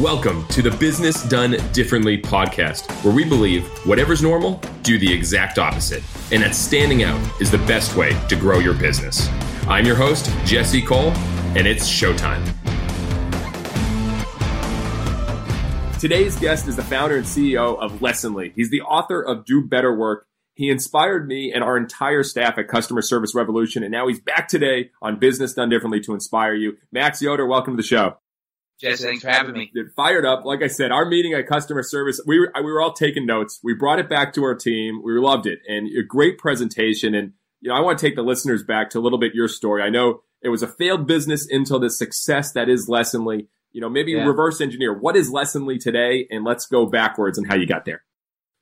Welcome to the Business Done Differently podcast, where we believe whatever's normal, do the exact opposite, and that standing out is the best way to grow your business. I'm your host, Jesse Cole, and it's showtime. Today's guest is the founder and CEO of Lessonly. He's the author of Do Better Work. He inspired me and our entire staff at Customer Service Revolution, and now he's back today on Business Done Differently to inspire you. Max Yoder, welcome to the show. Jesse, thanks for having me. Dude, fired up. Like I said, our meeting at customer service, we were, we were all taking notes. We brought it back to our team. We loved it and a great presentation. And, you know, I want to take the listeners back to a little bit your story. I know it was a failed business until the success that is Lessonly. You know, maybe yeah. reverse engineer. What is Lessonly today? And let's go backwards and how you got there.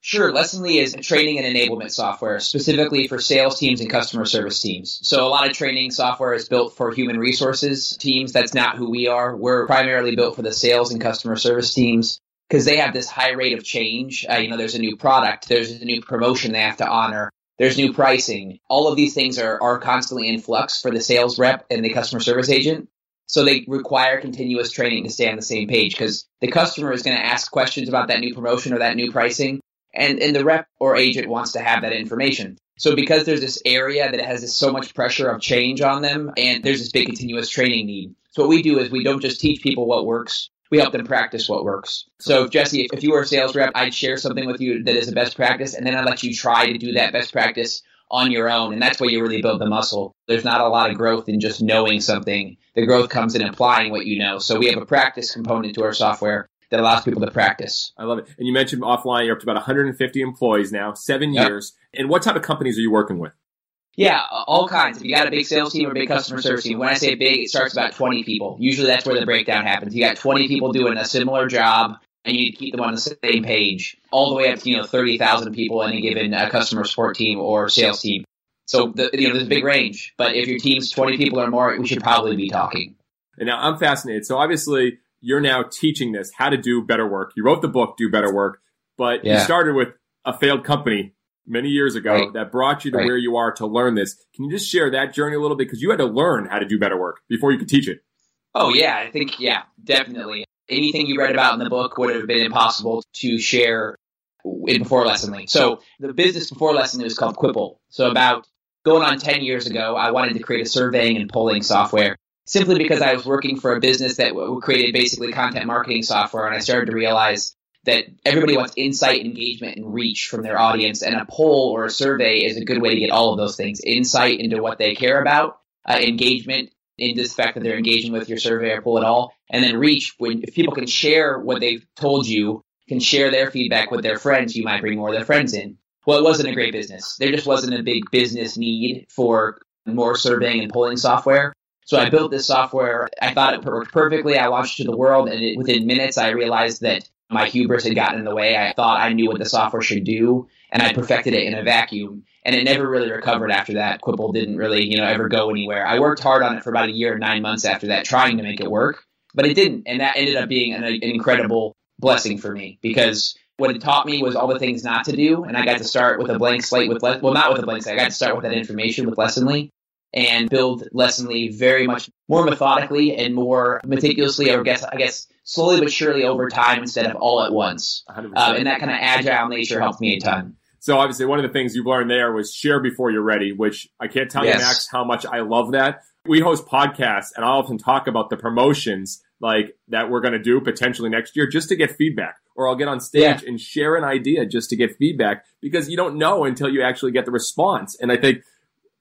Sure. Lessonly is training and enablement software specifically for sales teams and customer service teams. So a lot of training software is built for human resources teams. That's not who we are. We're primarily built for the sales and customer service teams because they have this high rate of change. Uh, you know, there's a new product, there's a new promotion they have to honor, there's new pricing. All of these things are, are constantly in flux for the sales rep and the customer service agent. So they require continuous training to stay on the same page because the customer is going to ask questions about that new promotion or that new pricing and and the rep or agent wants to have that information. So because there's this area that has this so much pressure of change on them, and there's this big continuous training need. So what we do is we don't just teach people what works. We help them practice what works. So, Jesse, if you were a sales rep, I'd share something with you that is a best practice, and then I'd let you try to do that best practice on your own. And that's where you really build the muscle. There's not a lot of growth in just knowing something. The growth comes in applying what you know. So we have a practice component to our software that allows people to practice. I love it. And you mentioned offline, you're up to about 150 employees now, seven yep. years. And what type of companies are you working with? Yeah, all kinds. If you got a big sales team or a big customer service team, when I say big, it starts about 20 people. Usually that's where the breakdown happens. You got 20 people doing a similar job, and you keep them on the same page, all the way up to you know 30,000 people in a given uh, customer support team or sales team. So the, you know there's a big range. But if your team's 20 people or more, we should probably be talking. And now I'm fascinated. So obviously you're now teaching this how to do better work. You wrote the book, Do Better Work, but yeah. you started with a failed company many years ago right. that brought you to right. where you are to learn this. Can you just share that journey a little bit? Because you had to learn how to do better work before you could teach it. Oh, yeah. I think, yeah, definitely. Anything you read about in the book would have been impossible to share in before Lesson Lessonly. So the business before Lessonly was called Quipol. So about going on 10 years ago, I wanted to create a surveying and polling software simply because I was working for a business that created basically content marketing software, and I started to realize that everybody wants insight, engagement, and reach from their audience, and a poll or a survey is a good way to get all of those things: insight into what they care about, uh, engagement into the fact that they're engaging with your survey or poll at all, and then reach when if people can share what they've told you, can share their feedback with their friends, you might bring more of their friends in. Well, it wasn't a great business. There just wasn't a big business need for more surveying and polling software. So I built this software. I thought it worked perfectly. I launched it to the world, and it, within minutes, I realized that my hubris had gotten in the way. I thought I knew what the software should do, and I perfected it in a vacuum. And it never really recovered after that. Quipol didn't really, you know, ever go anywhere. I worked hard on it for about a year and nine months after that, trying to make it work, but it didn't. And that ended up being an, an incredible blessing for me because what it taught me was all the things not to do, and I got to start with a blank slate with well, not with a blank slate. I got to start with that information with Lessonly, and build Lessonly very much more methodically and more meticulously, or I guess, I guess slowly but surely over time instead of all at once. Um, and that kind of agile nature helped me a ton. So obviously, one of the things you've learned there was share before you're ready, which I can't tell yes. you, Max, how much I love that. We host podcasts, and I often talk about the promotions like that we're going to do potentially next year just to get feedback. Or I'll get on stage yeah. and share an idea just to get feedback because you don't know until you actually get the response. And I think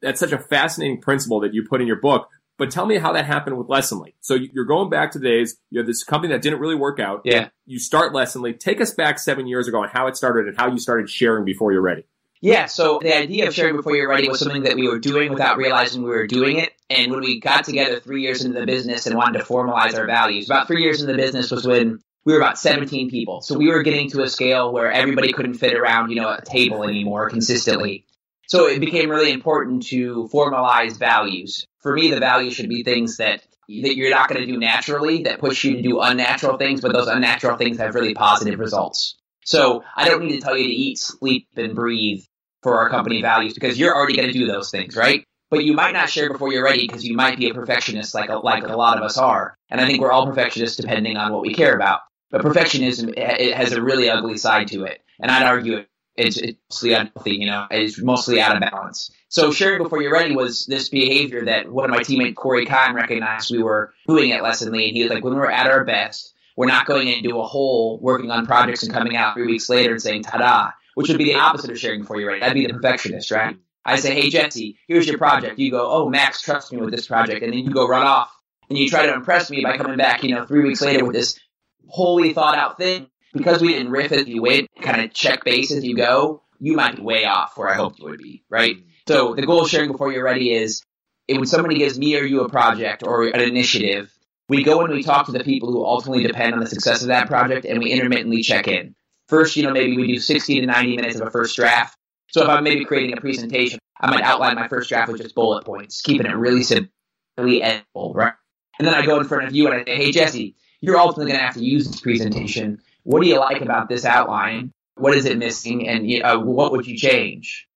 that's such a fascinating principle that you put in your book. But tell me how that happened with Lessonly. So you're going back to the days, you have this company that didn't really work out. Yeah. You start Lessonly. Take us back seven years ago on how it started and how you started sharing before you're ready. Yeah, so the idea of sharing before you're ready was something that we were doing without realizing we were doing it. And when we got together three years into the business and wanted to formalize our values, about three years into the business was when we were about 17 people. So we were getting to a scale where everybody couldn't fit around, you know, a table anymore consistently. So it became really important to formalize values. For me, the values should be things that that you're not going to do naturally that push you to do unnatural things, but those unnatural things have really positive results. So I don't need to tell you to eat, sleep, and breathe for our company values because you're already going to do those things, right? But you might not share before you're ready because you might be a perfectionist like a, like a lot of us are. And I think we're all perfectionists depending on what we care about. But perfectionism it has a really ugly side to it, and I'd argue it's, it's mostly unhealthy. You know, it's mostly out of balance. So sharing before you're ready was this behavior that one of my teammates Corey Kahn recognized we were doing at Lessonly, and he was like, when we're at our best, we're not going into a hole working on projects and coming out three weeks later and saying ta-da, which would be the opposite of sharing before you're ready. That'd be the perfectionist, right? I say, hey Jesse, here's your project. You go, oh Max, trust me with this project, and then you go run off and you try to impress me by coming back, you know, three weeks later with this wholly thought out thing. Because we didn't riff as you went, kind of check base as you go, you might be way off where I hoped you would be, right? Mm. So the goal of sharing before you're ready is when somebody gives me or you a project or an initiative, we go and we talk to the people who ultimately depend on the success of that project and we intermittently check in. First, you know, maybe we do 60 to 90 minutes of a first draft. So if I'm maybe creating a presentation, I might outline my first draft with just bullet points, keeping it really simple, really editable, right? And then I go in front of you and I say, hey, Jesse, you're ultimately going to have to use this presentation. What do you like about this outline? What is it missing? And uh, what would you change?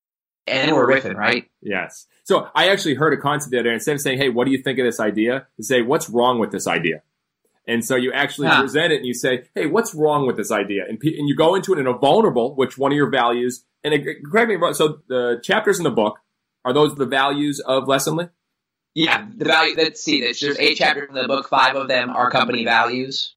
And we're riffing, right? Yes. So I actually heard a concept the other day. Instead of saying, hey, what do you think of this idea? To say, what's wrong with this idea? And so you actually huh. present it and you say, hey, what's wrong with this idea? And, and you go into it in a vulnerable, which one of your values, and it, correct me wrong, so the chapters in the book, are those the values of Lessonly? Yeah, the value. Let's see. There's, there's eight chapters in the book. Five of them are company values,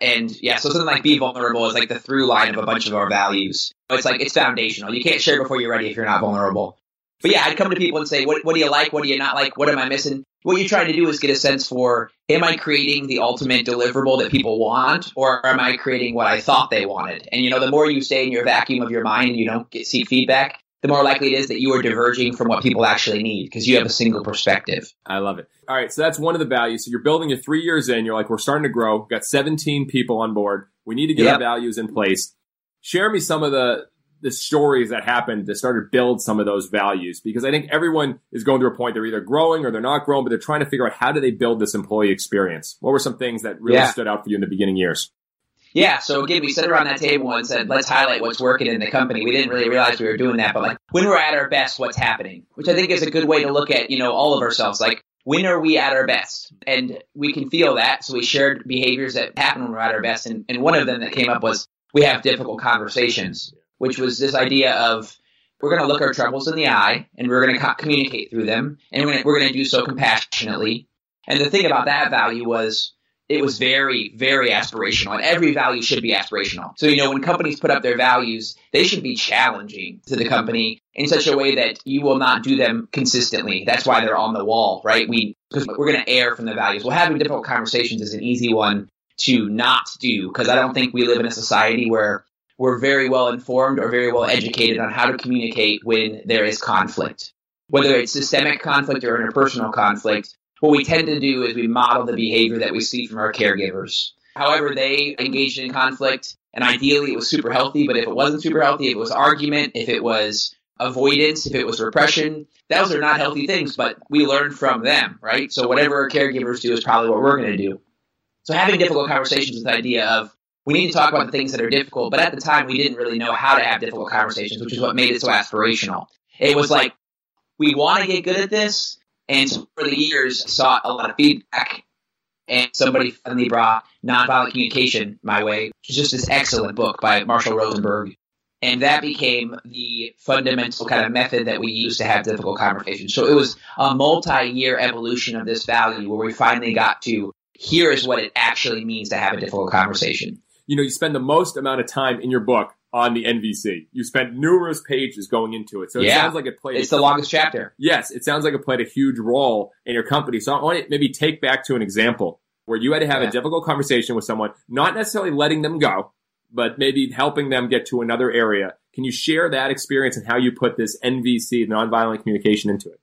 and yeah, so something like be vulnerable is like the through line of a bunch of our values. It's like it's foundational. You can't share before you're ready if you're not vulnerable. But yeah, I'd come to people and say, what, what do you like? What do you not like? What am I missing? What you're trying to do is get a sense for, am I creating the ultimate deliverable that people want, or am I creating what I thought they wanted? And you know, the more you stay in your vacuum of your mind and you don't get seek feedback, the more likely it is that you are diverging from what people actually need because you have a single perspective. I love it. All right, so that's one of the values. So you're building it three years in. You're like, we're starting to grow. We've got 17 people on board. We need to get yep. our values in place. Share me some of the the stories that happened that started to build some of those values because I think everyone is going through a point they're either growing or they're not growing, but they're trying to figure out how do they build this employee experience. What were some things that really yeah. stood out for you in the beginning years? Yeah, so again, we sat around that table and said, let's highlight what's working in the company. We didn't really realize we were doing that, but like when we're at our best, what's happening? Which I think is a good way to look at, you know, all of ourselves. Like, when are we at our best? And we can feel that. So we shared behaviors that happen when we're at our best. And, and one of them that came up was we have difficult conversations, which was this idea of we're going to look our troubles in the eye and we're going to co- communicate through them. And we're going to do so compassionately. And the thing about that value was it was very, very aspirational, and every value should be aspirational. So, you know, when companies put up their values, they should be challenging to the company in such a way that you will not do them consistently. That's why they're on the wall, right? We because we're going to err from the values. Well, having difficult conversations is an easy one to not do because I don't think we live in a society where we're very well informed or very well educated on how to communicate when there is conflict. Whether it's systemic conflict or interpersonal conflict, what we tend to do is we model the behavior that we see from our caregivers. However, they engaged in conflict, and ideally it was super healthy, but if it wasn't super healthy, if it was argument, if it was avoidance, if it was repression, those are not healthy things, but we learn from them, right? So whatever our caregivers do is probably what we're going to do. So having difficult conversations with the idea of we need to talk about the things that are difficult, but at the time we didn't really know how to have difficult conversations, which is what made it so aspirational. It was like, we want to get good at this, and for the years, sought a lot of feedback. And somebody finally brought Nonviolent Communication my way, which is just this excellent book by Marshall Rosenberg. And that became the fundamental kind of method that we use to have difficult conversations. So it was a multi year evolution of this value where we finally got to here is what it actually means to have a difficult conversation. You know, you spend the most amount of time in your book on the NVC. You spent numerous pages going into it. So it yeah. sounds like it played. It's the longest chapter. Yes, it sounds like it played a huge role in your company. So I want to maybe take back to an example where you had to have yeah. a difficult conversation with someone, not necessarily letting them go, but maybe helping them get to another area. Can you share that experience and how you put this NVC, nonviolent communication, into it?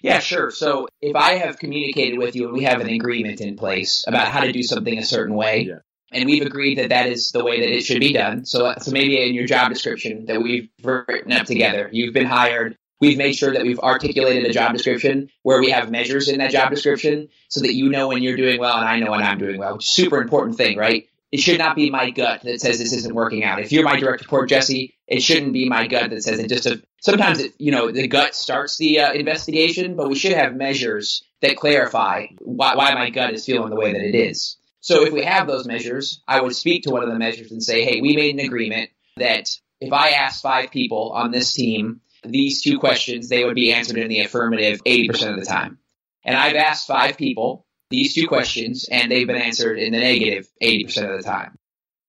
Yeah, sure. So if I have communicated with you and we have an agreement in place about how to do something a certain way, yeah and we've agreed that that is the way that it should be done. So, so maybe in your job description that we've written up together, you've been hired. We've made sure that we've articulated a job description where we have measures in that job description so that you know when you're doing well and I know when I'm doing well, which is super important thing, right? It should not be my gut that says this isn't working out. If you're my direct report, Jesse, it shouldn't be my gut that says it just. A, sometimes, it, you know, the gut starts the uh, investigation, but we should have measures that clarify why, why my gut is feeling the way that it is. So if we have those measures, I would speak to one of the measures and say, hey, we made an agreement that if I asked five people on this team these two questions, they would be answered in the affirmative 80% of the time. And I've asked five people these two questions, and they've been answered in the negative 80% of the time.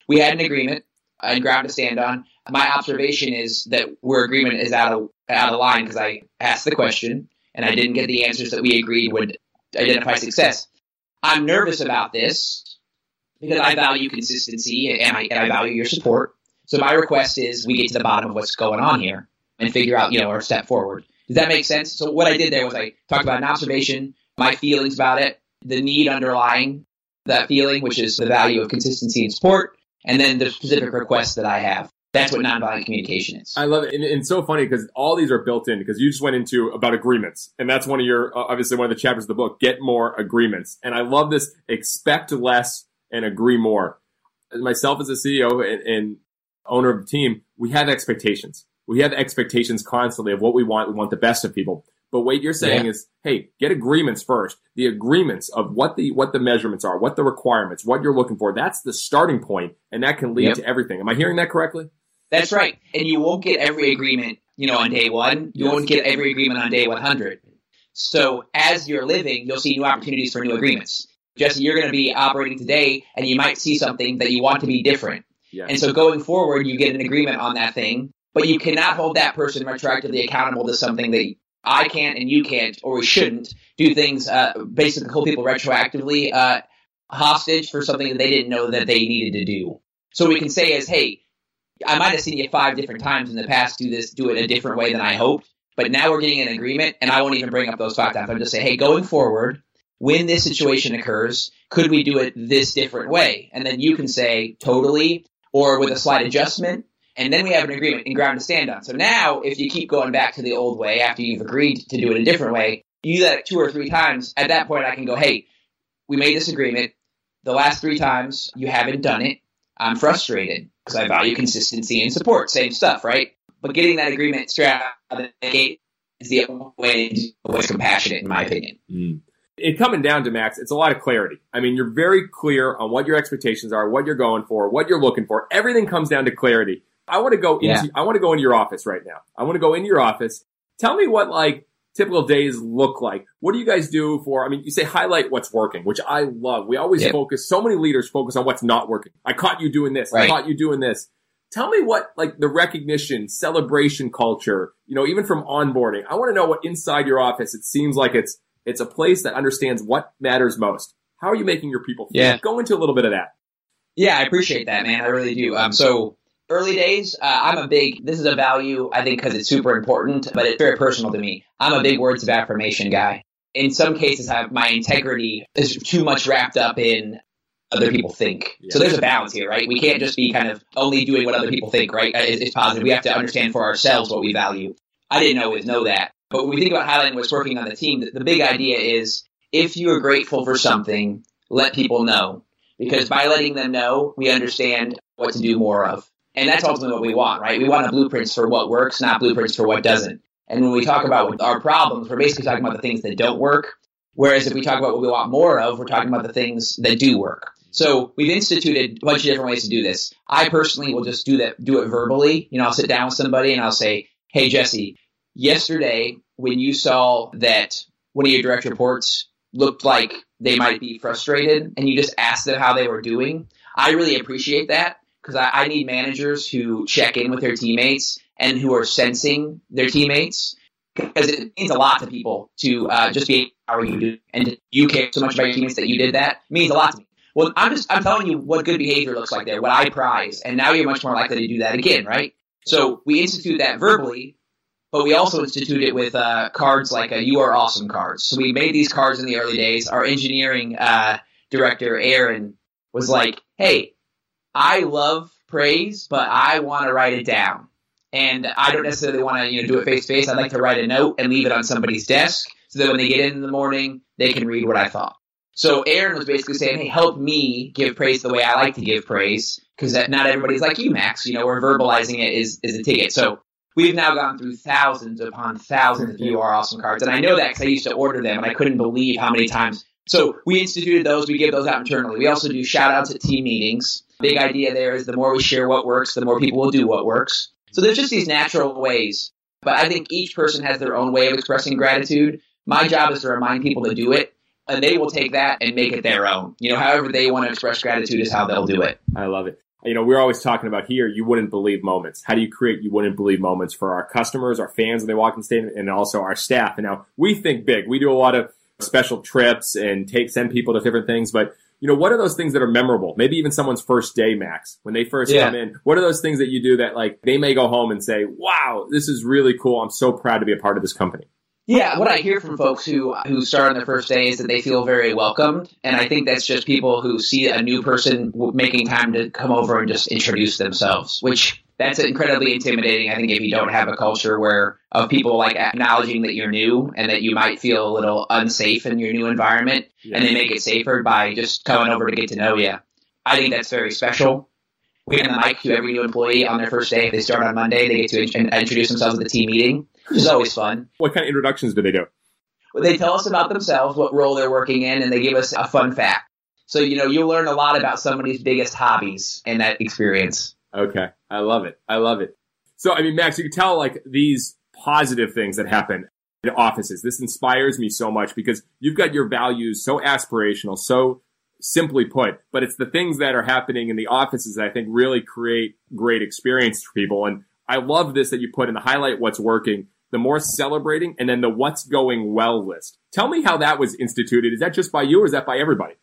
We had an agreement and ground to stand on. My observation is that where agreement is out of out of line because I asked the question and I didn't get the answers that we agreed would identify success. I'm nervous about this because I value consistency and I, and I value your support. So my request is we get to the bottom of what's going on here and figure out, you know, our step forward. Does that make sense? So what I did there was I talked about an observation, my feelings about it, the need underlying that feeling, which is the value of consistency and support, and then the specific request that I have. That's what nonviolent communication is. I love it. And, and so funny because all these are built in because you just went into about agreements. And that's one of your, uh, obviously one of the chapters of the book, get more agreements. And I love this expect less and agree more. Myself as a CEO and, and owner of the team, we have expectations. We have expectations constantly of what we want. We want the best of people. But what you're saying yeah. is, hey, get agreements first. The agreements of what the what the measurements are, what the requirements, what you're looking for. That's the starting point, and that can lead yep. to everything. Am I hearing that correctly? That's right. And you won't get every agreement, you know, on day one. You won't get every agreement on day 100. So as you're living, you'll see new opportunities for new agreements. Jesse, you're going to be operating today, and you might see something that you want to be different. Yes. And so going forward, you get an agreement on that thing, but you cannot hold that person retroactively accountable to something that I can't and you can't, or we shouldn't do things, uh, basically hold people retroactively uh, hostage for something that they didn't know that they needed to do. So we can say as, hey, I might have seen you five different times in the past do this, do it a different way than I hoped, but now we're getting an agreement, and I won't even bring up those five times. I'm just say, hey, going forward, when this situation occurs, could we do it this different way? And then you can say totally, or with a slight adjustment, and then we have an agreement and ground to stand on. So now, if you keep going back to the old way after you've agreed to do it a different way, you do that two or three times. At that point, I can go, hey, we made this agreement. The last three times you haven't done it. I'm frustrated because I value consistency and support. Same stuff, right? But getting that agreement straight out of the gate is the way to was compassionate, in my opinion. Mm. It coming down to Max, it's a lot of clarity. I mean, you're very clear on what your expectations are, what you're going for, what you're looking for. Everything comes down to clarity. I want to go into yeah. I want to go into your office right now. I want to go into your office. Tell me what like typical days look like. What do you guys do for? I mean, you say highlight what's working, which I love. We always focus. So many leaders focus on what's not working. I caught you doing this. Right. I caught you doing this. Tell me what like the recognition, celebration culture. You know, even from onboarding. I want to know what inside your office. It seems like it's it's a place that understands what matters most. How are you making your people feel? Yeah. Go into a little bit of that. Yeah, I appreciate that, man. I really do. Um, so early days, uh, I'm a big, this is a value, I think, because it's super important, but it's very personal to me. I'm a big words of affirmation guy. In some cases, I my integrity is too much wrapped up in other people think. Yeah. So there's a balance here, right? We can't just be kind of only doing what other people think, right? It's, positive. We have to understand for ourselves what we value. I didn't always know that. But when we think about highlighting what's working on the team, the, the big idea is if you are grateful for something, let people know. Because by letting them know, we understand what to do more of. And that's ultimately what we want, right? We want a blueprints for what works, not blueprints for what doesn't. And when we talk about our problems, we're basically talking about the things that don't work. Whereas if we talk about what we want more of, we're talking about the things that do work. So we've instituted a bunch of different ways to do this. I personally will just do that, do it verbally. You know, I'll sit down with somebody and I'll say, Hey, Jesse, yesterday when you saw that one of your direct reports looked like they might be frustrated and you just asked them how they were doing, I really appreciate that because I, I, need managers who check in with their teammates and who are sensing their teammates because it means a lot to people to uh, just be how are you doing and you care so much about your teammates that you did that it means a lot to me. Well, I'm just I'm telling you what good behavior looks like there, what I prize, and now you're much more likely to do that again, right? So we institute that verbally, but we also institute it with uh, cards like a "You Are Awesome" cards. So we made these cards in the early days. Our engineering uh, director Aaron was like, "Hey, I love praise, but I want to write it down. And I don't necessarily want to, you know, do it face to face. I'd like to write a note and leave it on somebody's desk so that when they get in in the morning, they can read what I thought. So Aaron was basically saying, "Hey, help me give praise the way I like to give praise, because not everybody's like you, Max. You know, we're verbalizing it is is a ticket. So we've now gone through thousands upon thousands of You Are Awesome cards, and I know that because I used to order them, and I couldn't believe how many times So we instituted those. We give those out internally. We also do shout outs at team meetings. Big idea there is the more we share what works, the more people will do what works. So there's just these natural ways. But I think each person has their own way of expressing gratitude. My job is to remind people to do it, and they will take that and make it their own. You know, however they want to express gratitude is how they'll do it. I love it. You know, we're always talking about here, you wouldn't believe moments. How do you create you wouldn't believe moments for our customers, our fans when they walk in the stadium, and also our staff? And now we think big. We do a lot of special trips and take send people to different things, but you know, what are those things that are memorable? Maybe even someone's first day, Max, when they first yeah. come in. What are those things that you do that like they may go home and say, "Wow, this is really cool. I'm so proud to be a part of this company." Yeah, what I hear from folks who who start on their first day is that they feel very welcomed, and I think that's just people who see a new person making time to come over and just introduce themselves, which that's incredibly intimidating. I think if you don't have a culture where of people like acknowledging that you're new and that you might feel a little unsafe in your new environment, and they make it safer by just coming over to get to know you. I think that's very special. We hand the mic to every new employee on their first day. If they start on Monday, they get to introduce themselves at the team meeting which is always fun. What kind of introductions do they do? Well, they tell us about themselves, what role they're working in, and they give us a fun fact. So, you know, you'll learn a lot about somebody's biggest hobbies in that experience. Okay. I love it. I love it. So, I mean, Max, you can tell like these positive things that happen in offices. This inspires me so much because you've got your values so aspirational, so simply put, but it's the things that are happening in the offices that I think really create great experience for people. And I love this that you put in the highlight what's working the more celebrating, and then the what's going well list. Tell me how that was instituted. Is that just by you or is that by everybody?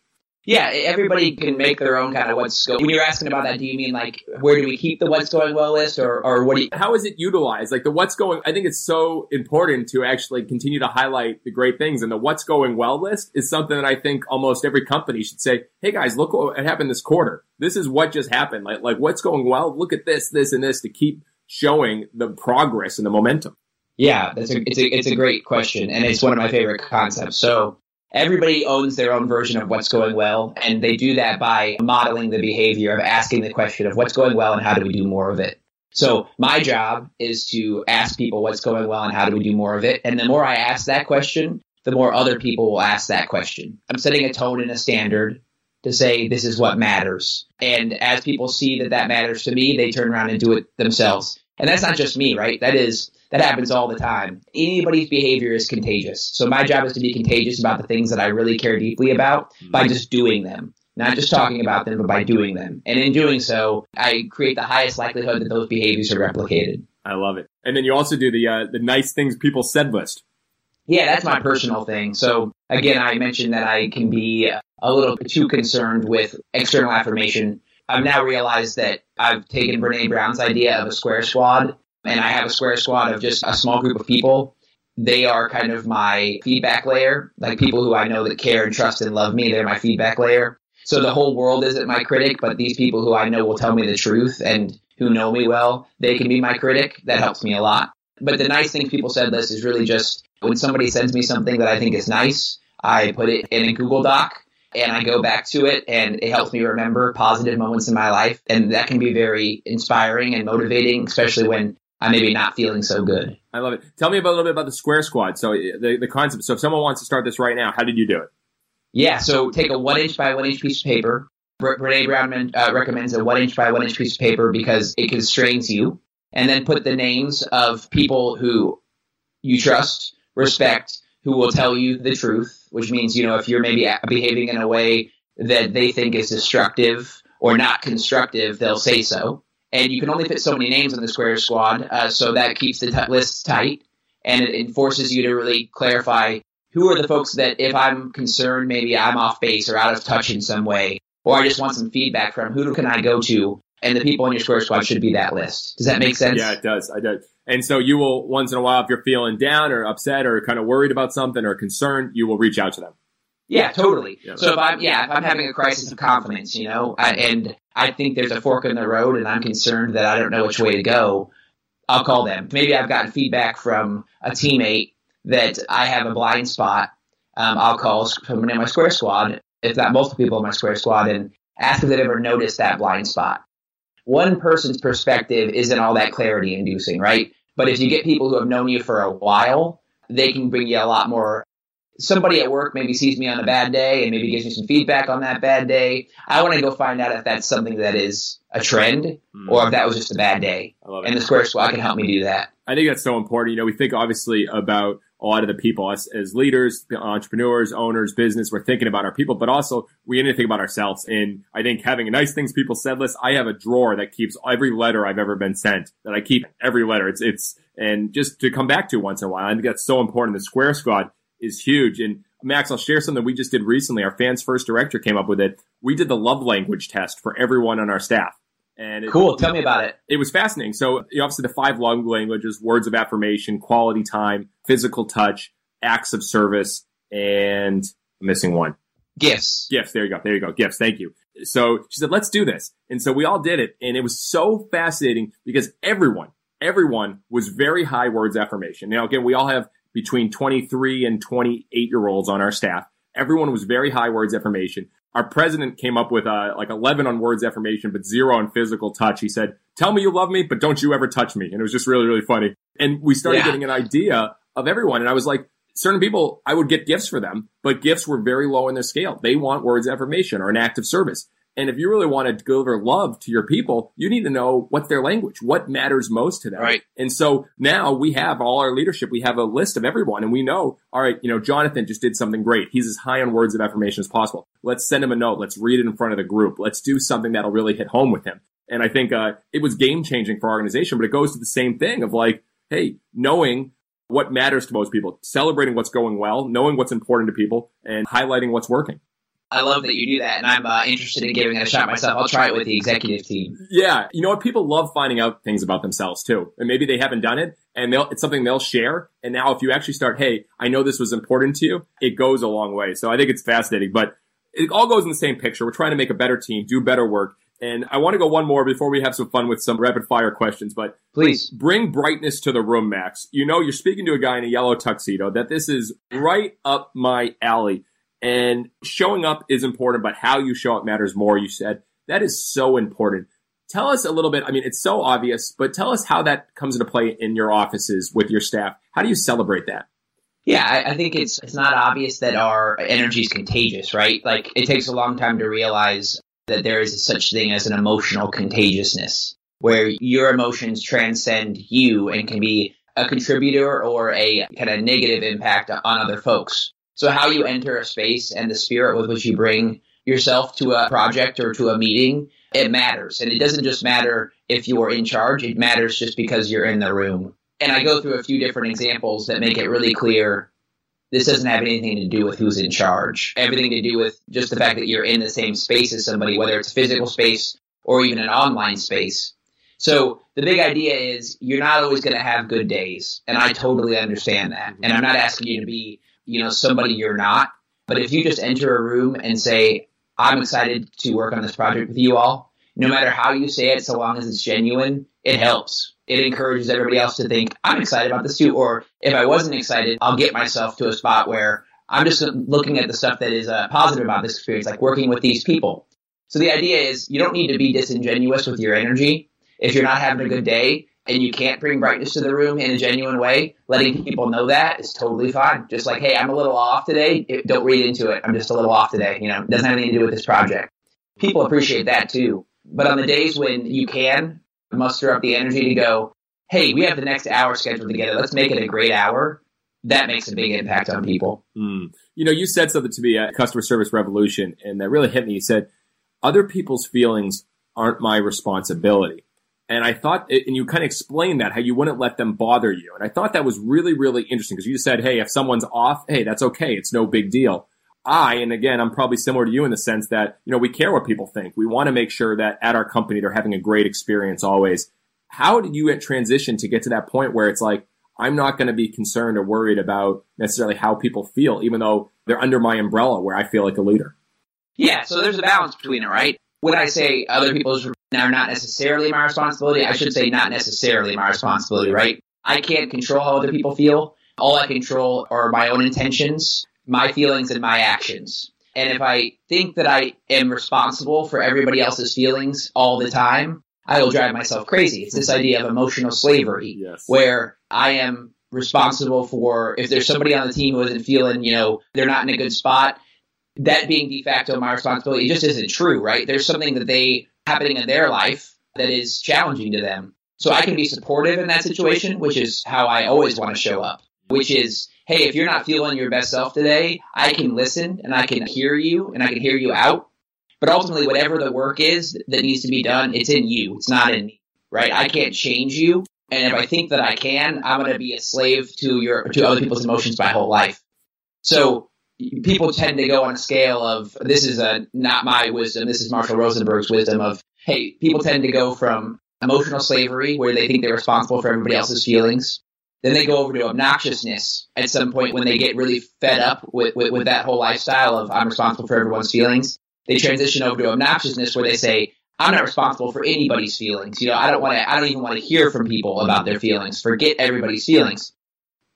Yeah, everybody can make their own kind of what's going. When you're asking about that, do you mean like where do we keep the what's going well list, or or what? Do you- How is it utilized? Like the what's going. I think it's so important to actually continue to highlight the great things, and the what's going well list is something that I think almost every company should say. Hey guys, look what happened this quarter. This is what just happened. Like like what's going well. Look at this, this, and this to keep showing the progress and the momentum. Yeah, that's a, it's a it's a great question, and it's one of my favorite concepts. So everybody owns their own version of what's going well, and they do that by modeling the behavior of asking the question of what's going well and how do we do more of it. So my job is to ask people what's going well and how do we do more of it. And the more I ask that question, the more other people will ask that question. I'm setting a tone and a standard to say this is what matters. And as people see that that matters to me, they turn around and do it themselves. And that's not just me, right? That is that happens all the time. Anybody's behavior is contagious. So my job is to be contagious about the things that I really care deeply about by just doing them. Not just talking about them, but by doing them. And in doing so, I create the highest likelihood that those behaviors are replicated. I love it. And then you also do the uh, the nice things people said list. Yeah, that's my personal thing. So again, I mentioned that I can be a little too concerned with external affirmation. I've now realized that I've taken Brene Brown's idea of a square squad and I have a square squad of just a small group of people. They are kind of my feedback layer, like people who I know that care and trust and love me. They're my feedback layer. So the whole world isn't my critic, but these people who I know will tell me the truth and who know me well, they can be my critic. That helps me a lot. But the nice things people said list is really just when somebody sends me something that I think is nice, I put it in a Google Doc and I go back to it and it helps me remember positive moments in my life. And that can be very inspiring and motivating, especially when I'm maybe not feeling so good. I love it. Tell me about, a little bit about the Square Squad. So the, the concept. So if someone wants to start this right now, how did you do it? Yeah. So take a one inch by one inch piece of paper. Brene Brown uh, recommends a one inch by one inch piece of paper because it constrains you. And then put the names of people who you trust, respect, who will tell you the truth, which means, you know, if you're maybe behaving in a way that they think is destructive or not constructive, they'll say so and you can only fit so many names on the Square Squad, uh, so that keeps the t- list tight, and it, it, forces you to really clarify who are the folks that if I'm concerned, maybe I'm off base or out of touch in some way, or I just want some feedback from, who can I go to? And the people on your Square Squad should be that list. Does that make sense? Yeah, it does. I do. And so you will once in a while, if you're feeling down or upset or kind of worried about something or concerned, you will reach out to them. Yeah, totally. Yeah. So if I'm yeah, if I'm having a crisis of confidence, you know, I, and I think there's a fork in the road, and I'm concerned that I don't know which way to go, I'll call them. Maybe I've gotten feedback from a teammate that I have a blind spot. Um, I'll call someone in my square squad, if not multiple people in my square squad, and ask if they've ever noticed that blind spot. One person's perspective isn't all that clarity inducing, right? But if you get people who have known you for a while, they can bring you a lot more somebody at work maybe sees me on a bad day and maybe gives me some feedback on that bad day. I want to go find out if that's something that is a trend mm. or if that was just a bad day. And the Square Squad can help me do that. I think that's so important. You know, we think obviously about a lot of the people as, as leaders, entrepreneurs, owners, business. We're thinking about our people, but also we need to think about ourselves. And I think having a nice things people said list, I have a drawer that keeps every letter I've ever been sent that I keep every letter. It's, it's, and just to come back to once in a while. I think that's so important. The Square Squad is huge. And Max, I'll share something we just did recently. Our fans first director came up with it. We did the love language test for everyone on our staff. And it, cool. Tell me about it. It was fascinating. So obviously the five love languages, words of affirmation, quality time, physical touch, acts of service, and I'm missing one. Gifts. Gifts. There you go. There you go. Gifts. Thank you. So she said, let's do this. And so we all did it. And it was so fascinating because everyone, everyone was very high words affirmation. Now, again, we all have between 23 and 28 year olds on our staff. Everyone was very high words affirmation. Our president came up with uh, like 11 on words affirmation, but zero on physical touch. He said, tell me you love me, but don't you ever touch me. And it was just really, really funny. And we started yeah. getting an idea of everyone. And I was like, certain people, I would get gifts for them, but gifts were very low in their scale. They want words affirmation or an act of service. And if you really want to deliver love to your people, you need to know what's their language, what matters most to them. Right. And so now we have all our leadership, we have a list of everyone and we know, all right, you know, Jonathan just did something great. He's as high on words of affirmation as possible. Let's send him a note. Let's read it in front of the group. Let's do something that'll really hit home with him. And I think, uh, it was game changing for our organization, but it goes to the same thing of like, hey, knowing what matters to most people, celebrating what's going well, knowing what's important to people and highlighting what's working. I love that you do that, and I'm uh, interested in giving it a shot myself. I'll try it with the executive team. Yeah, you know what? People love finding out things about themselves too, and maybe they haven't done it, and it's something they'll share. And now, if you actually start, hey, I know this was important to you, it goes a long way. So I think it's fascinating, but it all goes in the same picture. We're trying to make a better team, do better work. And I want to go one more before we have some fun with some rapid fire questions, but please bring brightness to the room, Max. You know, you're speaking to a guy in a yellow tuxedo that this is right up my alley. And showing up is important, but how you show up matters more, you said. That is so important. Tell us a little bit. I mean, it's so obvious, but tell us how that comes into play in your offices with your staff. How do you celebrate that? Yeah, I, I think it's it's not obvious that our energy is contagious, right? Like it takes a long time to realize that there is such thing as an emotional contagiousness, where your emotions transcend you and can be a contributor or a kind of negative impact on other folks. So how you enter a space and the spirit with which you bring yourself to a project or to a meeting, it matters. And it doesn't just matter if you're in charge, it matters just because you're in the room. And I go through a few different examples that make it really clear this doesn't have anything to do with who's in charge. Everything to do with just the fact that you're in the same space as somebody, whether it's physical space or even an online space. So the big idea is you're not always going to have good days. And I totally understand that. And I'm not asking you to be you know, somebody you're not. But if you just enter a room and say, I'm excited to work on this project with you all, no matter how you say it, so long as it's genuine, it helps. It encourages everybody else to think, I'm excited about this too. Or if I wasn't excited, I'll get myself to a spot where I'm just looking at the stuff that is uh, positive about this experience, like working with these people. So the idea is you don't need to be disingenuous with your energy. If you're not having a good day, and you can't bring brightness to the room in a genuine way, letting people know that is totally fine. Just like, hey, I'm a little off today. It, don't read into it. I'm just a little off today. You know, it doesn't have anything to do with this project. People appreciate that too. But on the days when you can muster up the energy to go, hey, we have the next hour scheduled together. Let's make it a great hour. That makes a big impact on people. Mm. You know, you said something to me at Customer Service Revolution, and that really hit me. You said, other people's feelings aren't my responsibility. And I thought, and you kind of explained that, how you wouldn't let them bother you. And I thought that was really, really interesting because you said, hey, if someone's off, hey, that's okay. It's no big deal. I, and again, I'm probably similar to you in the sense that, you know, we care what people think. We want to make sure that at our company, they're having a great experience always. How did you transition to get to that point where it's like, I'm not going to be concerned or worried about necessarily how people feel, even though they're under my umbrella where I feel like a leader? Yeah, so there's a balance between it, right? When I say other people's are not necessarily my responsibility. I should say not necessarily my responsibility, right? I can't control how other people feel. All I control are my own intentions, my feelings, and my actions. And if I think that I am responsible for everybody else's feelings all the time, I will drive myself crazy. It's this idea of emotional slavery yes. where I am responsible for if there's somebody on the team who isn't feeling, you know, they're not in a good spot, that being de facto my responsibility it just isn't true, right? There's something that they happening in their life that is challenging to them. So I can be supportive in that situation, which is how I always want to show up, which is, hey, if you're not feeling your best self today, I can listen and I can hear you and I can hear you out. But ultimately, whatever the work is that needs to be done, it's in you. It's not in me, right? I can't change you. And if I think that I can, I'm going to be a slave to your to other people's emotions my whole life. So people tend to go on a scale of this is a not my wisdom. This is Marshall Rosenberg's wisdom of hey, people tend to go from emotional slavery where they think they're responsible for everybody else's feelings. Then they go over to obnoxiousness at some point when they get really fed up with, with, with that whole lifestyle of I'm responsible for everyone's feelings. They transition over to obnoxiousness where they say, I'm not responsible for anybody's feelings. You know, I don't want to, I don't even want to hear from people about their feelings. Forget everybody's feelings.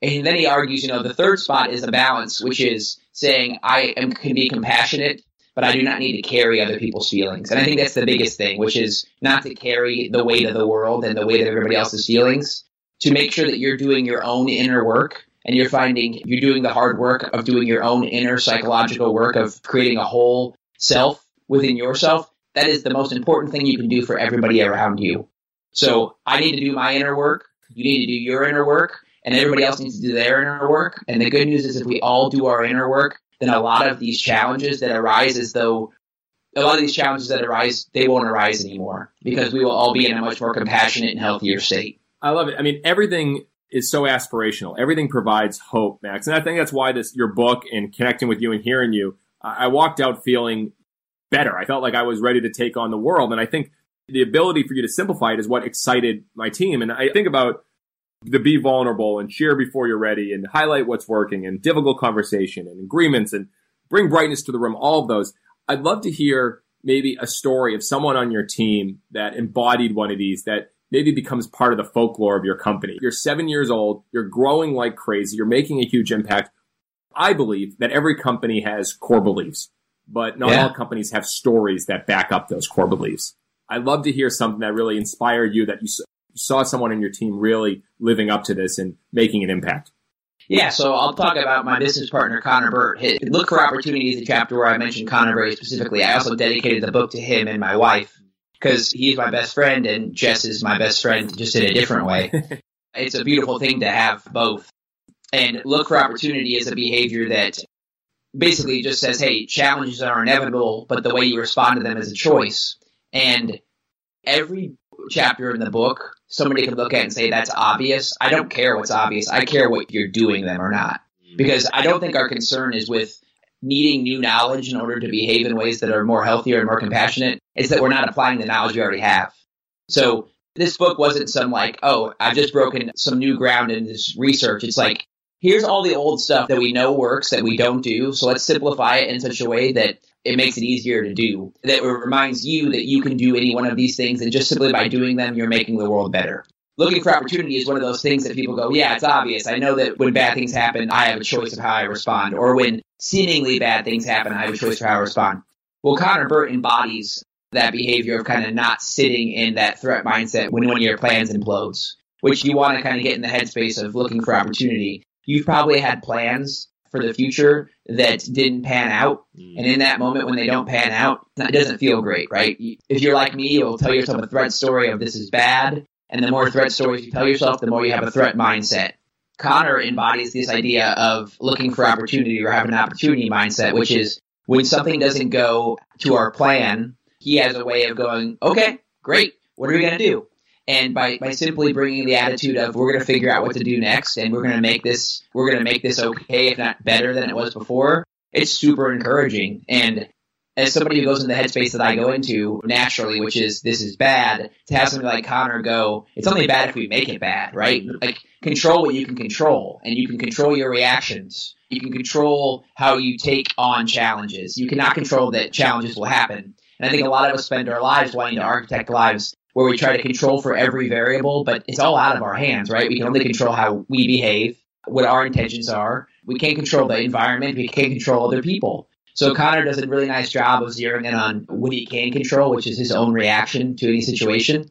And then he argues, you know, the third spot is a balance, which is saying I am can be compassionate, but I do not need to carry other people's feelings. And I think that's the biggest thing, which is not to carry the weight of the world and the weight of everybody else's feelings, to make sure that you're doing your own inner work and you're finding you're doing the hard work of doing your own inner psychological work of creating a whole self within yourself. That is the most important thing you can do for everybody around you. So I need to do my inner work. You need to do your inner work and everybody else needs to do their inner work. And the good news is if we all do our inner work, then a lot of these challenges that arise as though a lot of these challenges that arise, they won't arise anymore because we will all be in a much more compassionate and healthier state. I love it. I mean, everything is so aspirational. Everything provides hope, Max. And I think that's why this your book and connecting with you and hearing you, I walked out feeling better. I felt like I was ready to take on the world. And I think the ability for you to simplify it is what excited my team. And I think about to be vulnerable and share before you're ready and highlight what's working and difficult conversation and agreements and bring brightness to the room, all of those. I'd love to hear maybe a story of someone on your team that embodied one of these that maybe becomes part of the folklore of your company. You're seven years old, you're growing like crazy, you're making a huge impact. I believe that every company has core beliefs, but not yeah. all companies have stories that back up those core beliefs. I'd love to hear something that really inspired you that you saw someone in your team really living up to this and making an impact? Yeah, so I'll talk about my business partner, Connor Burt. Look for Opportunities, a chapter where I mentioned Connor very specifically. I also dedicated the book to him and my wife because he's my best friend and Jess is my best friend just in a different way. it's a beautiful thing to have both. And look for opportunity is a behavior that basically just says, hey, challenges are inevitable, but the way you respond to them is a choice. And every chapter in the book somebody could look at and say that's obvious. I don't care what's obvious. I care what you're doing them or not. Mm-hmm. Because I don't think our concern is with needing new knowledge in order to behave in ways that are more healthier and more compassionate. It's that we're not applying the knowledge we already have. So this book wasn't some like, oh, I've just broken some new ground in this research. It's like, here's all the old stuff that we know works that we don't do. So let's simplify it in such a way that it makes it easier to do. That reminds you that you can do any one of these things, and just simply by doing them, you're making the world better. Looking for opportunity is one of those things that people go, yeah, it's obvious. I know that when bad things happen, I have a choice of how I respond. Or when seemingly bad things happen, I have a choice for how I respond. Well, Connor Burt embodies that behavior of kind of not sitting in that threat mindset when one of your plans implodes, which you want to kind of get in the headspace of looking for opportunity. You've probably had plans for the future that didn't pan out. Mm. And in that moment when they don't pan out, it doesn't feel great, right? If you're like me, you'll tell yourself a threat story of this is bad. And the more threat stories you tell yourself, the more you have a threat mindset. Connor embodies this idea of looking for opportunity or having an opportunity mindset, which is when something doesn't go to our plan, he has a way of going, okay, great. What are we going to do? And by, by simply bringing the attitude of we're going to figure out what to do next and we're going to make this we're going to make this okay if not better than it was before it's super encouraging and as somebody who goes in the headspace that I go into naturally, which is this is bad, to have somebody like Connor go, it's only bad if we make it bad, right? Like control what you can control, and you can control your reactions. You can control how you take on challenges. You cannot control that challenges will happen. And I think a lot of us spend our lives wanting to architect lives where we try to control for every variable, but it's all out of our hands, right? We can only control how we behave, what our intentions are. We can't control the environment. We can't control other people. So Connor does a really nice job of zeroing in on what he can control, which is his own reaction to any situation.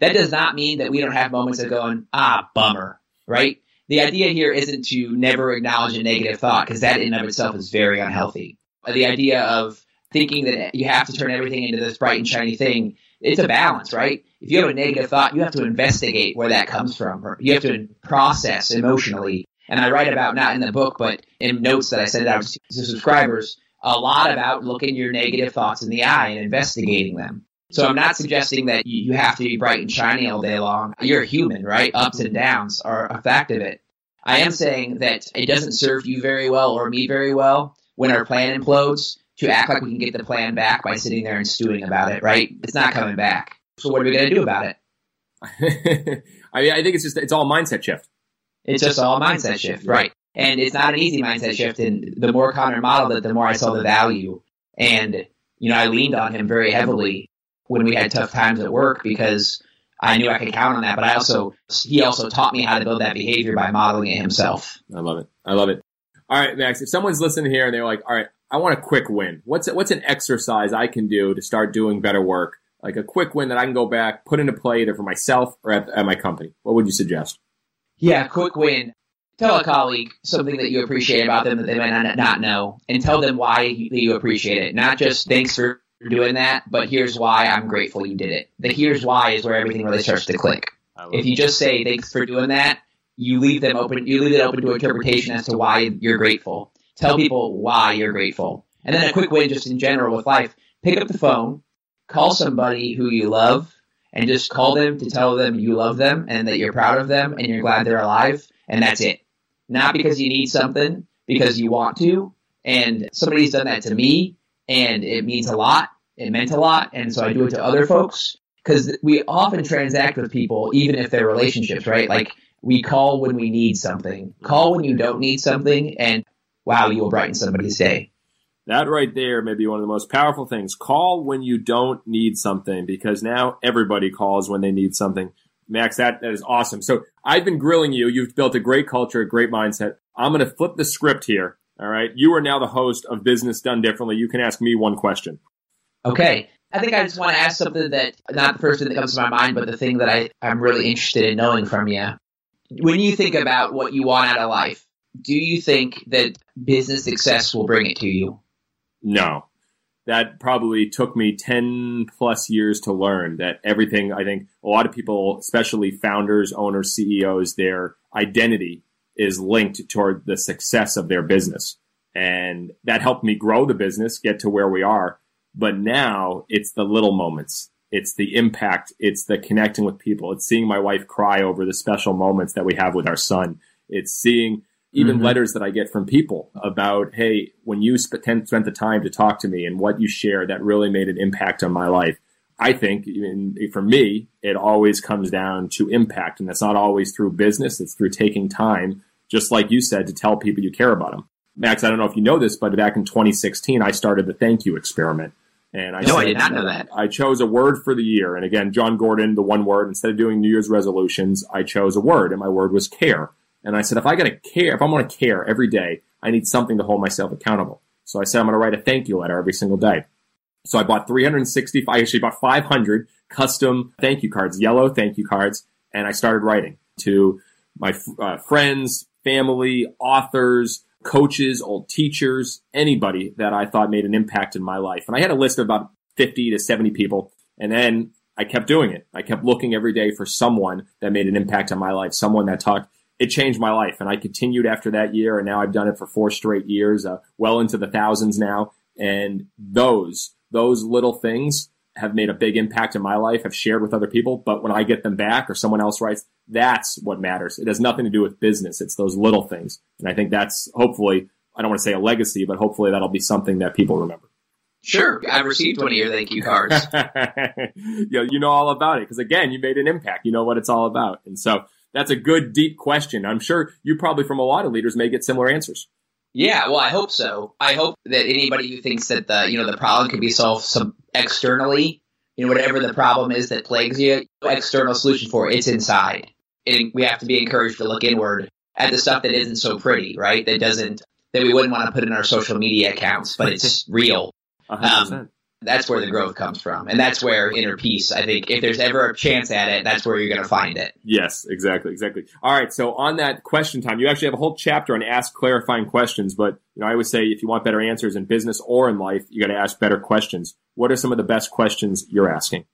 That does not mean that we don't have moments of going, ah, bummer, right? the idea here isn't to never acknowledge a negative thought because that in and of itself is very unhealthy. The idea of thinking that you have to turn everything into this bright and shiny thing, it's a balance, right? If you have a negative thought, you have to investigate where that comes from. Or you have to process emotionally. And I write about, not in the book, but in notes that I send out to subscribers, a lot about looking your negative thoughts in the eye and investigating them. So I'm not suggesting that you have to be bright and shiny all day long. You're a human, right? Ups and downs are a fact of it. I am saying that it doesn't serve you very well or me very well when our plan implodes to act like we can get the plan back by sitting there and stewing about it, right? It's not coming back. So what are we going to do about it? I mean, I think it's just it's all mindset shift. It's just all mindset shift, right? And it's not an easy mindset shift. And the more Connor modeled it, the more I saw the value. And you know, I leaned on him very heavily when we had tough times at work because I knew I could count on that. But I also he also taught me how to build that behavior by modeling it himself. I love it. I love it. All right, Max. If someone's listening here and they're like, "All right, I want a quick win. What's what's an exercise I can do to start doing better work? Like a quick win that I can go back, put into play either for myself or at, at my company. What would you suggest? Yeah, quick win. Tell a colleague something that you appreciate about them that they might not not know, and tell them why you appreciate it. Not just thanks for doing that, but here's why I'm grateful you did it. The here's why is where everything really starts to click. If you just say thanks for doing that, you leave them open. You leave it open to interpretation as to why you're grateful. Tell people why you're grateful. And then a quick way, just in general with life. Pick up the phone, call somebody who you love, and just call them to tell them you love them and that you're proud of them and you're glad they're alive. And that's it. Not because you need something, because you want to. And somebody's done that to me, and it means a lot. It meant a lot. And so I do it to other folks because we often transact with people, even if they're relationships, right? Like we call when we need something, call when you don't need something, and wow, you will brighten somebody's day. That right there may be one of the most powerful things. Call when you don't need something because now everybody calls when they need something. Max, that, that is awesome. So I've been grilling you. You've built a great culture, a great mindset. I'm going to flip the script here. All right. You are now the host of Business Done Differently. You can ask me one question. Okay. I think I just want to ask something that not the first thing that comes to my mind, but the thing that I, I'm really interested in knowing from you. When you think about what you want out of life, do you think that business success will bring it to you? No. That probably took me 10 plus years to learn that everything, I think a lot of people, especially founders, owners, CEOs, their identity is linked toward the success of their business. And that helped me grow the business, get to where we are. But now it's the little moments. It's the impact. It's the connecting with people. It's seeing my wife cry over the special moments that we have with our son. It's seeing even mm-hmm. letters that I get from people about, hey, when you sp- spent the time to talk to me and what you shared, that really made an impact on my life. I think for me, it always comes down to impact. And that's not always through business. It's through taking time, just like you said, to tell people you care about them. Max, I don't know if you know this, but back in 2016, I started the thank you experiment. And I no, said, I did not know that. I chose a word for the year. And again, Jon Gordon, the one word, instead of doing New Year's resolutions, I chose a word and my word was care. And I said, if I got to care, if I'm going to care every day, I need something to hold myself accountable. So I said, I'm going to write a thank you letter every single day. So I bought 365, I actually bought 500 custom thank you cards, yellow thank you cards, and I started writing to my uh, friends, family, authors, coaches, old teachers, anybody that I thought made an impact in my life. And I had a list of about 50 to 70 people. And then I kept doing it. I kept looking every day for someone that made an impact on my life, someone that talked it changed my life. And I continued after that year, and now I've done it for four straight years, uh, well into the thousands now. And those, those little things have made a big impact in my life. I've shared with other people, but when I get them back or someone else writes, that's what matters. It has nothing to do with business. It's those little things. And I think that's hopefully, I don't want to say a legacy, but hopefully that'll be something that people remember. Sure, I've received one of your thank you cards. yeah, you know all about it because again, you made an impact. You know what it's all about, and so that's a good, deep question. I'm sure you probably from a lot of leaders may get similar answers. Yeah, well, I hope so. I hope that anybody who thinks that the you know the problem can be solved some externally, you know, whatever the problem is that plagues you, external solution for it, it's inside. And we have to be encouraged to look inward at the stuff that isn't so pretty, right? That doesn't that we wouldn't want to put in our social media accounts, but it's real. Um, that's where the growth comes from. And that's where inner peace, I think, if there's ever a chance at it, that's where you're going to find it. Yes, exactly, exactly. All right. So on that question time, you actually have a whole chapter on ask clarifying questions. But, you know, I always say if you want better answers in business or in life, you got to ask better questions. What are some of the best questions you're asking?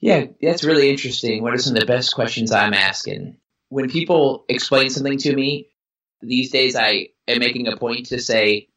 Yeah, that's really interesting. What are some of the best questions I'm asking? When people explain something to me, these days I am making a point to say,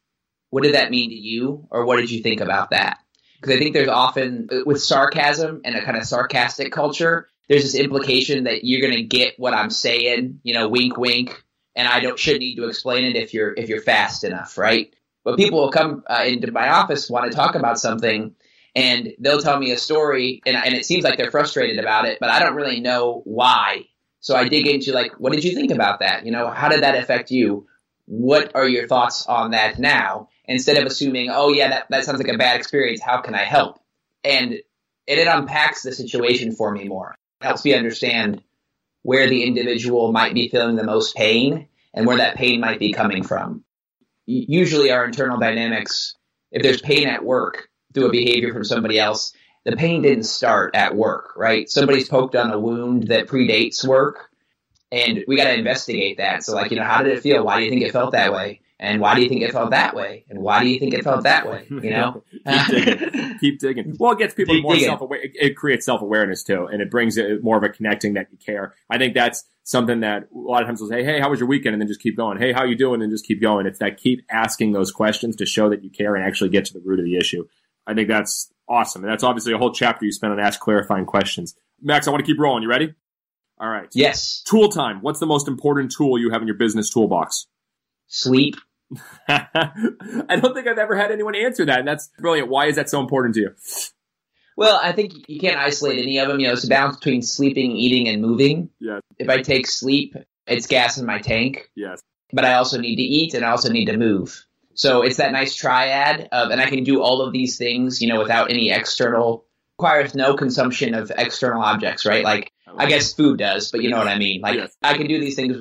what did that mean to you? Or what did you think about that? Because I think there's often with sarcasm and a kind of sarcastic culture, there's this implication that you're going to get what I'm saying, you know, wink, wink, and I don't should need to explain it if you're if you're fast enough, right? But people will come uh, into my office want to talk about something, and they'll tell me a story, and, and it seems like they're frustrated about it, but I don't really know why. So I dig into like, what did you think about that? You know, how did that affect you? What are your thoughts on that now? instead of assuming, oh yeah, that, that sounds like a bad experience. How can I help? And it, it unpacks the situation for me more. It helps me understand where the individual might be feeling the most pain and where that pain might be coming from. Usually, our internal dynamics, if there's pain at work through a behavior from somebody else, the pain didn't start at work, right? Somebody's poked on a wound that predates work, and we got to investigate that. So, like, you know, how did it feel? Why do you think it felt that way? And why do you think it felt that way? And why do you think it felt that way? You know, keep digging, keep digging. Well, it gets people Keep more self aware. It creates self awareness too, and it brings it more of a connecting that you care. I think that's something that a lot of times will say, "Hey, how was your weekend?" and then just keep going. "Hey, how you doing?" and just keep going. It's that keep asking those questions to show that you care and actually get to the root of the issue. I think that's awesome, and that's obviously a whole chapter you spent on ask clarifying questions. Max, I want to keep rolling. You ready? All right. Yes. Tool time. What's the most important tool you have in your business toolbox? Sleep. I don't think I've ever had anyone answer that, and that's brilliant. Why is that so important to you? Well, I think you can't isolate any of them. You know, it's a balance between sleeping, eating, and moving. Yes. If I take sleep, it's gas in my tank. Yes. But I also need to eat, and I also need to move. So it's that nice triad of, and I can do all of these things, you know, without any external, requires no consumption of external objects, right? Like, I, guess food does, but you know what I mean. Like, yes. I can do these things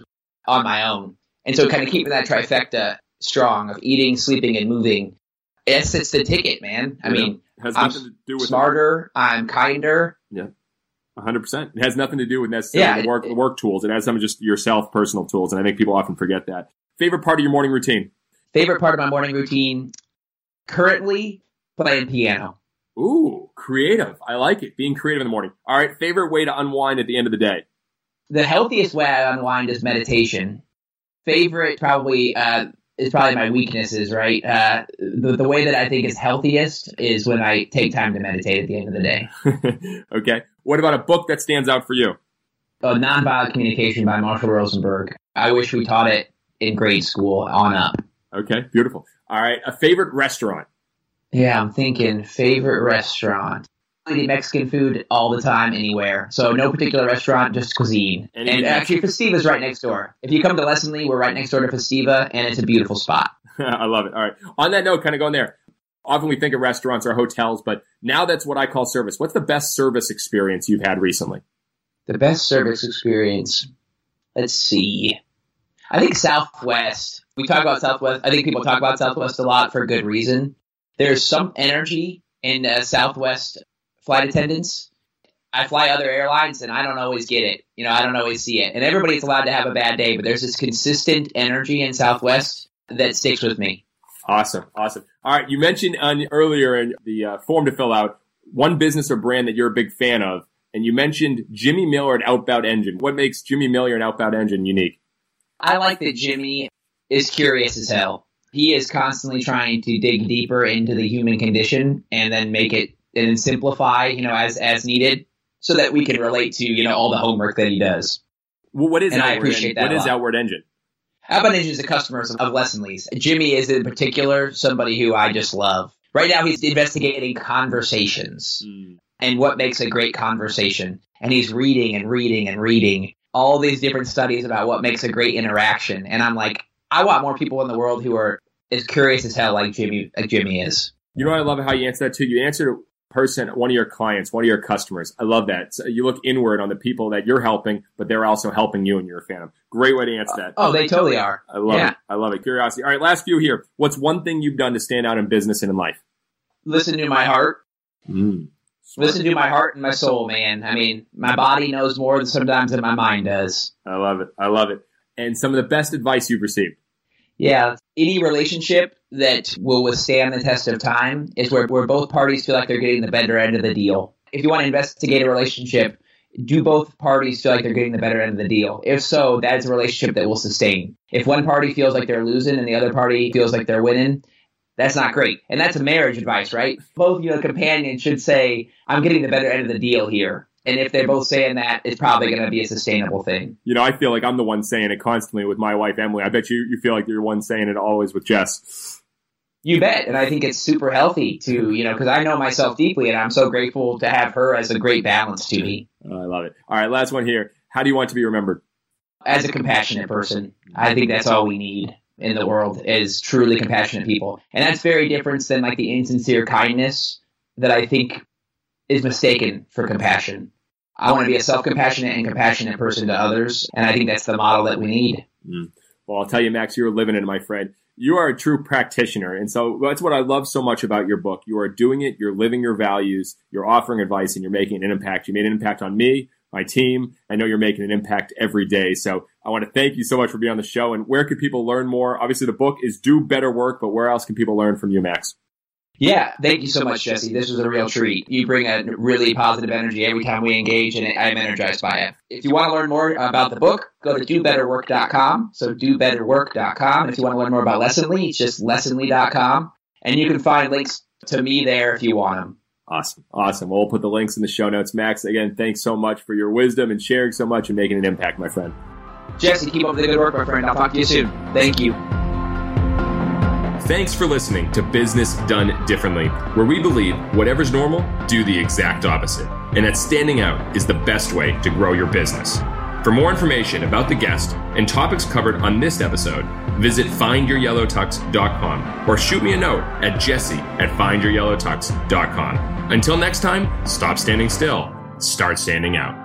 on my own. And so kind of keeping that trifecta strong of eating, sleeping, and moving. Yes, it's the ticket, man. I yeah. mean, has I'm nothing to do with smarter. It. I'm kinder. Yeah. 100%. It has nothing to do with necessarily yeah, work, it, work tools. It has some of just yourself personal tools. And I think people often forget that. Favorite part of your morning routine? Favorite part of my morning routine? Currently, playing piano. Ooh, creative. I like it. Being creative in the morning. All right. Favorite way to unwind at the end of the day? The healthiest way I unwind is meditation. Favorite, probably uh, is probably my weaknesses, right? Uh, the, the way that I think is healthiest is when I take time to meditate at the end of the day. okay. What about a book that stands out for you? Nonviolent Communication by Marshall Rosenberg. I wish we taught it in grade school on up. Okay, beautiful. All right, a favorite restaurant? Yeah, I'm thinking favorite restaurant. I eat Mexican food all the time, anywhere. So no particular restaurant, just cuisine. Any and actually, Festiva's right next door. If you come to Lessonly, we're right next door to Festiva, and it's a beautiful spot. I love it. All right. On that note, kind of going there. Often we think of restaurants or hotels, but now that's what I call service. What's the best service experience you've had recently? The best service experience. Let's see. I think Southwest. We talk about Southwest. I think people talk about Southwest a lot for good reason. There's some energy in uh, Southwest flight attendants. I fly other airlines and I don't always get it. You know, I don't always see it. And everybody's allowed to have a bad day, but there's this consistent energy in Southwest that sticks with me. Awesome. Awesome. All right. You mentioned on, earlier in the uh, form to fill out one business or brand that you're a big fan of. And you mentioned Jimmy Miller and Outbound Engine. What makes Jimmy Miller and Outbound Engine unique? I like that Jimmy is curious as hell. He is constantly trying to dig deeper into the human condition and then make it and simplify, you know, as as needed, so that we can relate to you know all the homework that he does. Well, what is and I appreciate that. What is Outward Engine? Outbound Engine is a customer of Lessonly's. Jimmy is in particular somebody who I just love. Right now, he's investigating conversations mm. and what makes a great conversation, and he's reading and reading and reading all these different studies about what makes a great interaction. And I'm like, I want more people in the world who are as curious as hell like Jimmy like Jimmy is. You know, I love how you answer that too. You answered a person, one of your clients, one of your customers. I love that. So you look inward on the people that you're helping, but they're also helping you and you're a fan of. Great way to answer that. Oh, they totally are. I love yeah. it. I love it. Curiosity. All right, last few here. What's one thing you've done to stand out in business and in life? Listen to my heart. Mm. Listen to my heart and my soul, man. I mean, my body knows more than sometimes than my mind does. I love it. I love it. And some of the best advice you've received. Yeah, any relationship that will withstand the test of time is where, where both parties feel like they're getting the better end of the deal. If you want to investigate a relationship, do both parties feel like they're getting the better end of the deal? If so, that is a relationship that will sustain. If one party feels like they're losing and the other party feels like they're winning, that's not great. And that's a marriage advice, right? Both, you know, companions should say, I'm getting the better end of the deal here. And if they're both saying that, it's probably going to be a sustainable thing. You know, I feel like I'm the one saying it constantly with my wife, Emily. I bet you, you feel like you're the one saying it always with Jess. You bet. And I think it's super healthy to, you know, because I know myself deeply and I'm so grateful to have her as a great balance to me. Oh, I love it. All right, last one here. How do you want to be remembered? As a compassionate person. I think that's all we need in the world is truly compassionate people. And that's very different than like the insincere kindness that I think is mistaken for compassion. I want to be a self compassionate and compassionate person to others. And I think that's the model that we need. Mm. Well, I'll tell you, Max, you're living it, my friend. You are a true practitioner. And so that's what I love so much about your book. You are doing it, you're living your values, you're offering advice, and you're making an impact. You made an impact on me, my team. I know you're making an impact every day. So I want to thank you so much for being on the show. And where can people learn more? Obviously, the book is Do Better Work, but where else can people learn from you, Max? Yeah, thank you so much, Jesse. This was a real treat. You bring a really positive energy every time we engage, and I'm energized by it. If you want to learn more about the book, go to dobetterwork.com. So dobetterwork.com. If you want to learn more about Lessonly, it's just lessonly.com. And you can find links to me there if you want them. Awesome. Awesome. Well, we'll put the links in the show notes. Max, again, thanks so much for your wisdom and sharing so much and making an impact, my friend. Jesse, keep up the good work, my friend. I'll talk to you soon. Thank you. Thanks for listening to Business Done Differently, where we believe whatever's normal, do the exact opposite, and that standing out is the best way to grow your business. For more information about the guest and topics covered on this episode, visit findyouryellowtux.com or shoot me a note at jesse at findyouryellowtux.com. Until next time, stop standing still, start standing out.